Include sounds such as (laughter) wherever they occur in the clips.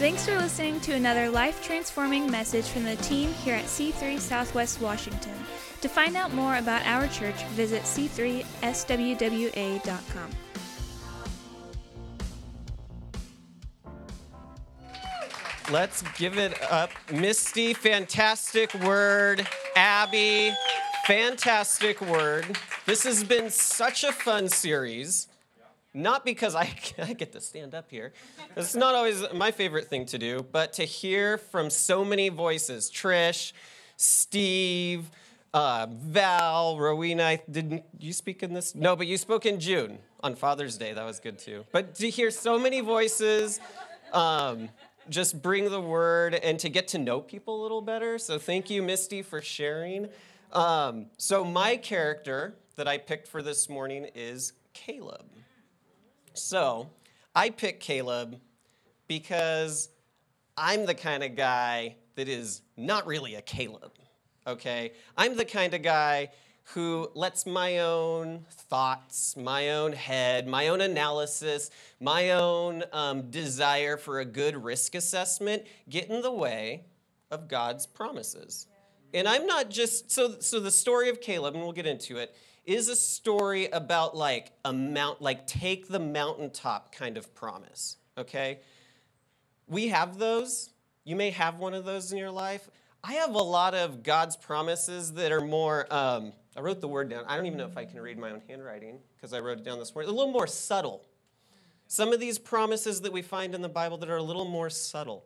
Thanks for listening to another life transforming message from the team here at C3 Southwest Washington. To find out more about our church, visit c3swwa.com. Let's give it up. Misty, fantastic word. Abby, fantastic word. This has been such a fun series. Not because I, (laughs) I get to stand up here. It's not always my favorite thing to do, but to hear from so many voices Trish, Steve, uh, Val, Rowena. Didn't you speak in this? No, but you spoke in June on Father's Day. That was good too. But to hear so many voices, um, just bring the word and to get to know people a little better. So thank you, Misty, for sharing. Um, so my character that I picked for this morning is Caleb. So I picked Caleb because I'm the kind of guy that is not really a Caleb. Okay? I'm the kind of guy who lets my own thoughts, my own head, my own analysis, my own um, desire for a good risk assessment get in the way of God's promises. And I'm not just so so the story of Caleb, and we'll get into it, is a story about like a mount, like take the mountaintop kind of promise. Okay? We have those. You may have one of those in your life. I have a lot of God's promises that are more, um, I wrote the word down. I don't even know if I can read my own handwriting because I wrote it down this morning. A little more subtle. Some of these promises that we find in the Bible that are a little more subtle.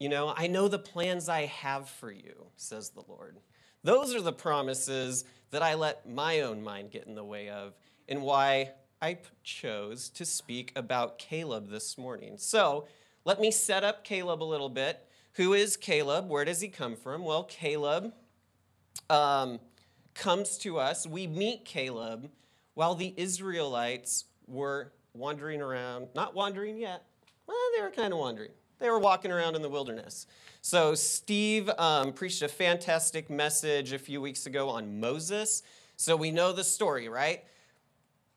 You know, I know the plans I have for you, says the Lord. Those are the promises that I let my own mind get in the way of, and why I chose to speak about Caleb this morning. So let me set up Caleb a little bit. Who is Caleb? Where does he come from? Well, Caleb um, comes to us. We meet Caleb while the Israelites were wandering around, not wandering yet. Well, they were kind of wandering. They were walking around in the wilderness. So, Steve um, preached a fantastic message a few weeks ago on Moses. So, we know the story, right?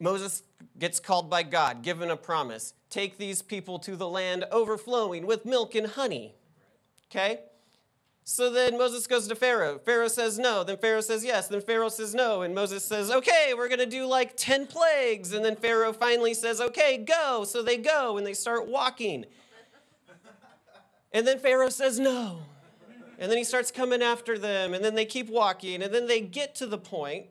Moses gets called by God, given a promise take these people to the land overflowing with milk and honey. Okay? So then Moses goes to Pharaoh. Pharaoh says no. Then Pharaoh says yes. Then Pharaoh says no. And Moses says, okay, we're going to do like 10 plagues. And then Pharaoh finally says, okay, go. So they go and they start walking. And then Pharaoh says no. And then he starts coming after them. And then they keep walking. And then they get to the point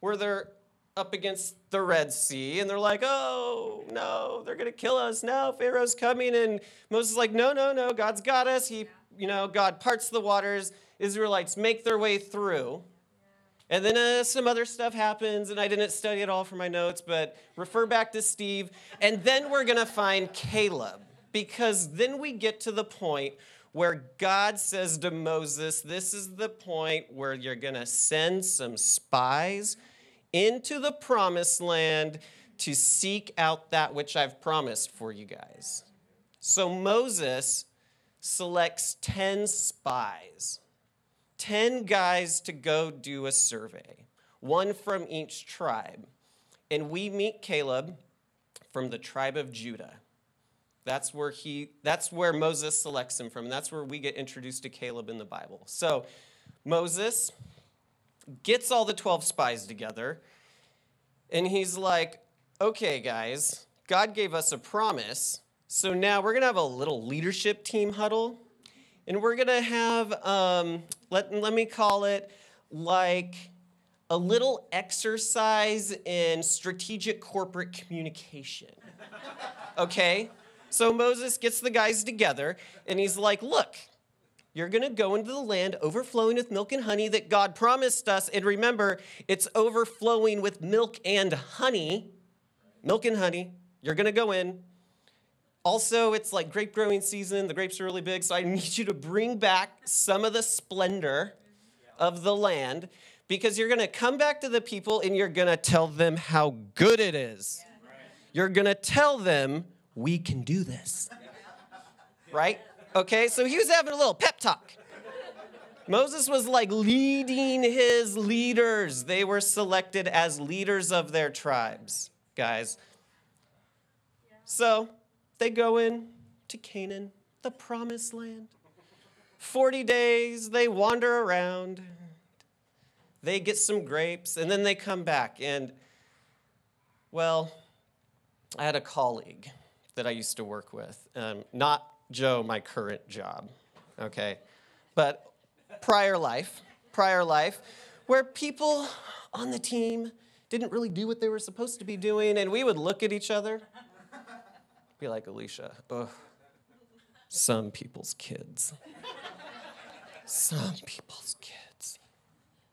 where they're up against the Red Sea and they're like, oh, no, they're to kill us now. Pharaoh's coming. And Moses is like, no, no, no, God's got us. He, you know, God parts the waters. Israelites make their way through. And then uh, some other stuff happens, and I didn't study it all for my notes, but refer back to Steve. And then we're to find Caleb, because then we get to the point where God says to Moses, This is the point where you're going to send some spies into the promised land to seek out that which I've promised for you guys. So Moses selects 10 spies, 10 guys to go do a survey, one from each tribe. And we meet Caleb from the tribe of Judah. That's where he that's where Moses selects him from. That's where we get introduced to Caleb in the Bible. So Moses gets all the 12 spies together and he's like, "Okay, guys, God gave us a promise so now we're going to have a little leadership team huddle, and we're going to have, um, let, let me call it like a little exercise in strategic corporate communication. (laughs) Okay? So Moses gets the guys together, and he's like, look, you're going to go into the land overflowing with milk and honey that God promised us. And remember, it's overflowing with milk and honey. Milk and honey. You're going to go in. Also, it's like grape growing season. The grapes are really big, so I (laughs) need you to bring back some of the splendor of the land because you're going to come back to the people and you're going to tell them how good it is. You're going to tell them, we can do this. Right? Okay, so he was having a little pep talk. Moses was like leading his leaders. They were selected as leaders of their tribes, guys. So, they go in to Canaan. the promised land. 40 days, they wander around, they get some grapes, and then they come back. And, well, I had a colleague that I used to work with, um, not Joe, my current job, okay, but prior life, prior life, where people on the team didn't really do what they were supposed to be doing, and we would look at each other, be like, Alicia, ugh, some people's kids. Some people's kids.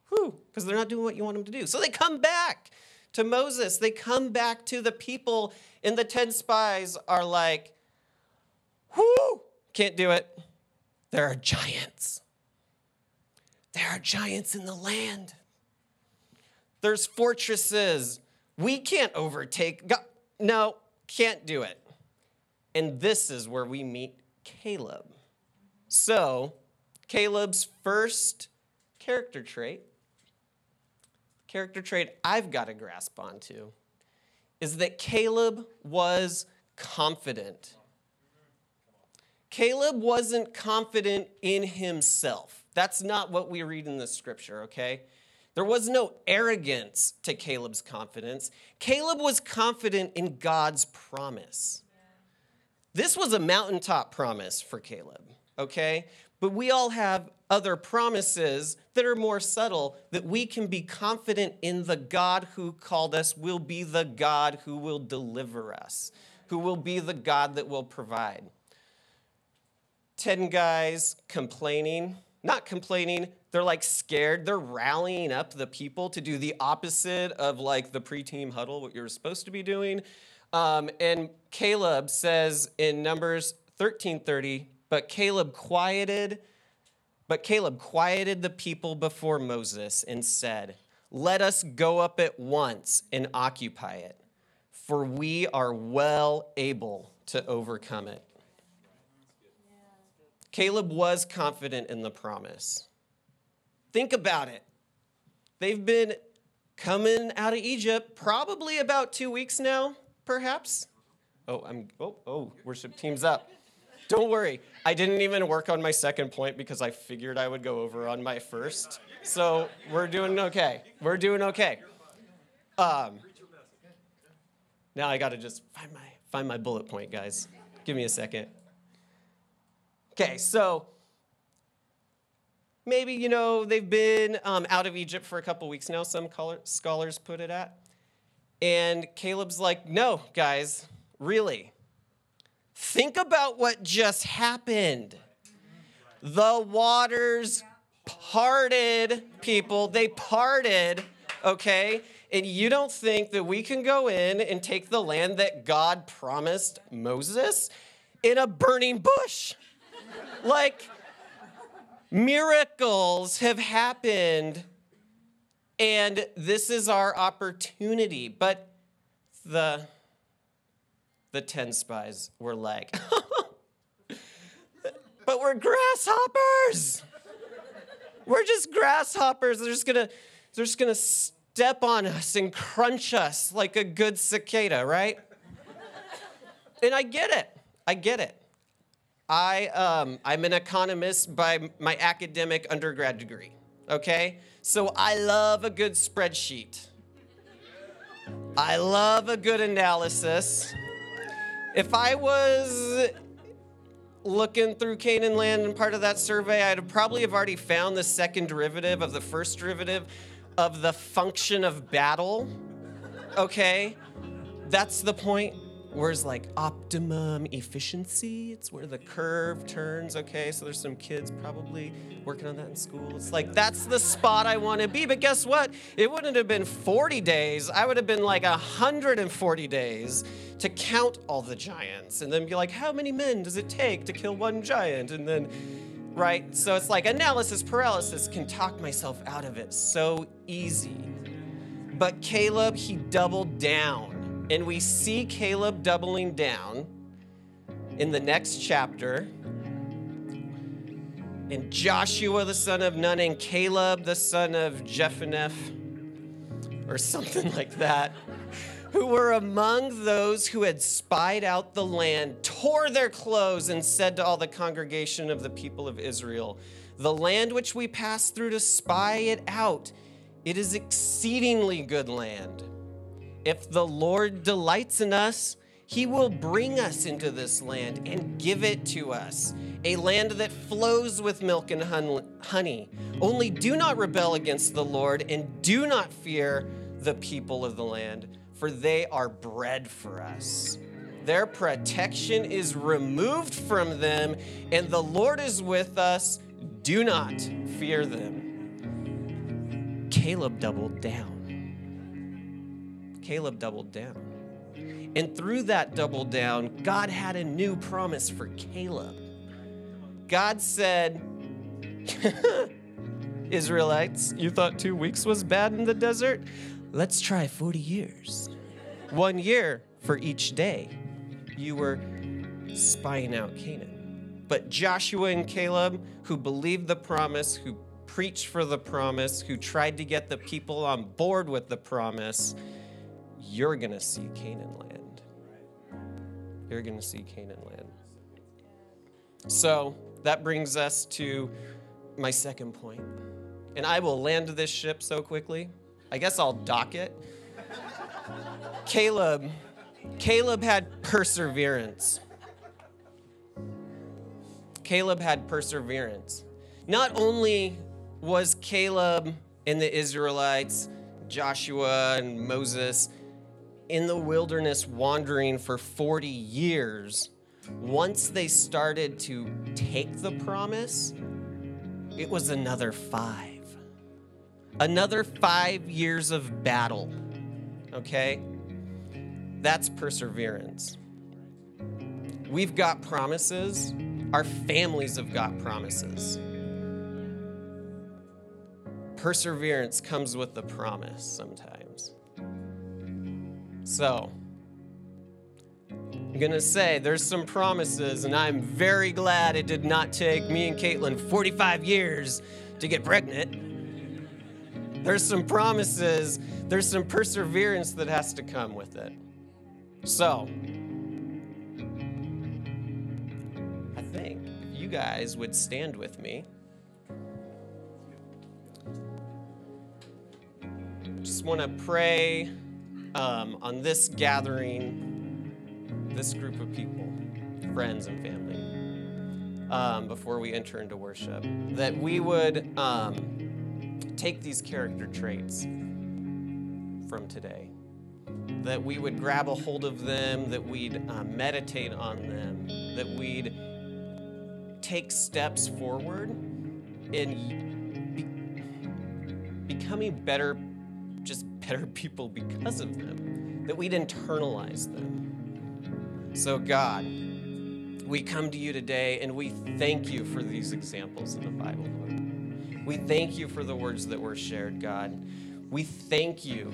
Whew, because they're not doing what you want them to do. So they come back to Moses. They come back to the people, and the 10 spies are like, whoo, can't do it. There are giants. There are giants in the land. There's fortresses. We can't overtake. God. No, can't do it. And this is where we meet Caleb. So, Caleb's first character trait, character trait I've got to grasp onto, is that Caleb was confident. Caleb wasn't confident in himself. That's not what we read in the scripture, okay? There was no arrogance to Caleb's confidence. Caleb was confident in God's promise. This was a mountaintop promise for Caleb, okay? But we all have other promises that are more subtle that we can be confident in the God who called us will be the God who will deliver us, who will be the God that will provide. 10 guys complaining, not complaining, they're like scared. They're rallying up the people to do the opposite of like the pre team huddle, what you're supposed to be doing. Um, and Caleb says in Numbers 1330, but Caleb quieted, but Caleb quieted the people before Moses and said, Let us go up at once and occupy it, for we are well able to overcome it. Caleb was confident in the promise. Think about it. They've been coming out of Egypt probably about two weeks now, perhaps. Oh, I'm, oh, oh, worship team's up. Don't worry, I didn't even work on my second point because I figured I would go over on my first. So we're doing okay. We're doing okay. Um, now I got to just find my find my bullet point, guys. Give me a second. Okay, so maybe you know they've been um, out of Egypt for a couple weeks now. Some scholars put it at, and Caleb's like, "No, guys, really." Think about what just happened. The waters parted, people. They parted, okay? And you don't think that we can go in and take the land that God promised Moses in a burning bush? like, miracles have happened, and this is our opportunity. But the the 10 spies were like, (laughs) but we're grasshoppers. We're just grasshoppers. They're just gonna, they're just gonna step on us and crunch us like a good cicada, right? and I get it. I get it. I, um, I'm an economist by my academic undergrad degree, okay? So I love a good spreadsheet. I love a good analysis. If I was looking through Canaan land and part of that survey, I'd probably have already found the second derivative of the first derivative of the function of battle. Okay? That's the point. Where's like optimum efficiency? It's where the curve turns. Okay, so there's some kids probably working on that in school. It's like that's the spot I want to be. But guess what? It wouldn't have been 40 days. I would have been like 140 days to count all the giants and then be like, how many men does it take to kill one giant? And then, right? So it's like analysis paralysis can talk myself out of it so easy. But Caleb, he doubled down and we see Caleb doubling down in the next chapter. And Joshua, the son of Nun, and Caleb, the son of Jephunneh, or something (laughs) like that. who were among those who had spied out the land, tore their clothes and said to all the congregation of the people of Israel, The land which we passed through to spy it out, it is exceedingly good land. If the Lord delights in us, he will bring us into this land and give it to us, a land that flows with milk and honey. Only do not rebel against the Lord and do not fear the people of the land, for they are bread for us. Their protection is removed from them, and the Lord is with us. Do not fear them. Caleb doubled down. Caleb doubled down. And through that double down, God had a new promise for Caleb. God said, (laughs) Israelites, you thought two weeks was bad in the desert? Let's try 40 years. One year for each day. You were spying out Canaan. But Joshua and Caleb, who believed the promise, who preached for the promise, who tried to get the people on board with the promise, you're going to see Canaan land you're going to see Canaan land. So that brings us to my second point. And I will land this ship so quickly. I guess I'll dock it. Caleb, Caleb had perseverance. Caleb had perseverance. Not only was Caleb and the Israelites, Joshua and Moses, in the wilderness wandering for 40 years, once they started to take the promise, it was another five. Another five years of battle. Okay? That's perseverance. We've got promises, our families have got promises. Perseverance comes with the promise sometimes. So, I'm gonna say there's some promises, and I'm very glad it did not take me and Caitlin 45 years to get pregnant. There's some promises, there's some perseverance that has to come with it. So, I think you guys would stand with me. Just want to pray um, on this gathering, this group of people, friends and family, um, before we enter into worship, that we would um, take these character traits from today, that we would grab a hold of them, that we'd uh, meditate on them, that we'd take steps forward in be- becoming better better people because of them, that we'd internalize them. So, God, we come to you today and we thank you for these examples in the Bible, Lord. We thank you for the words that were shared, God. We thank you,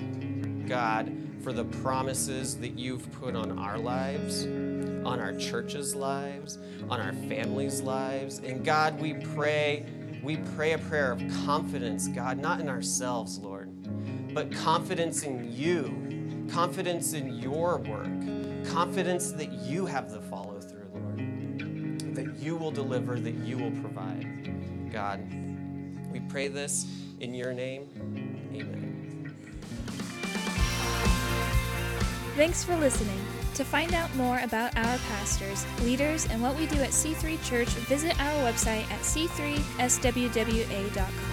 God, for the promises that you've put on our lives, on our church's lives, on our families' lives. And God, we pray, we pray a prayer of confidence, God, not in ourselves, Lord, but confidence in you, confidence in your work, confidence that you have the follow through, Lord, that you will deliver, that you will provide. God, we pray this in your name. Amen. Thanks for listening. To find out more about our pastors, leaders, and what we do at C3 Church, visit our website at c3swwa.com.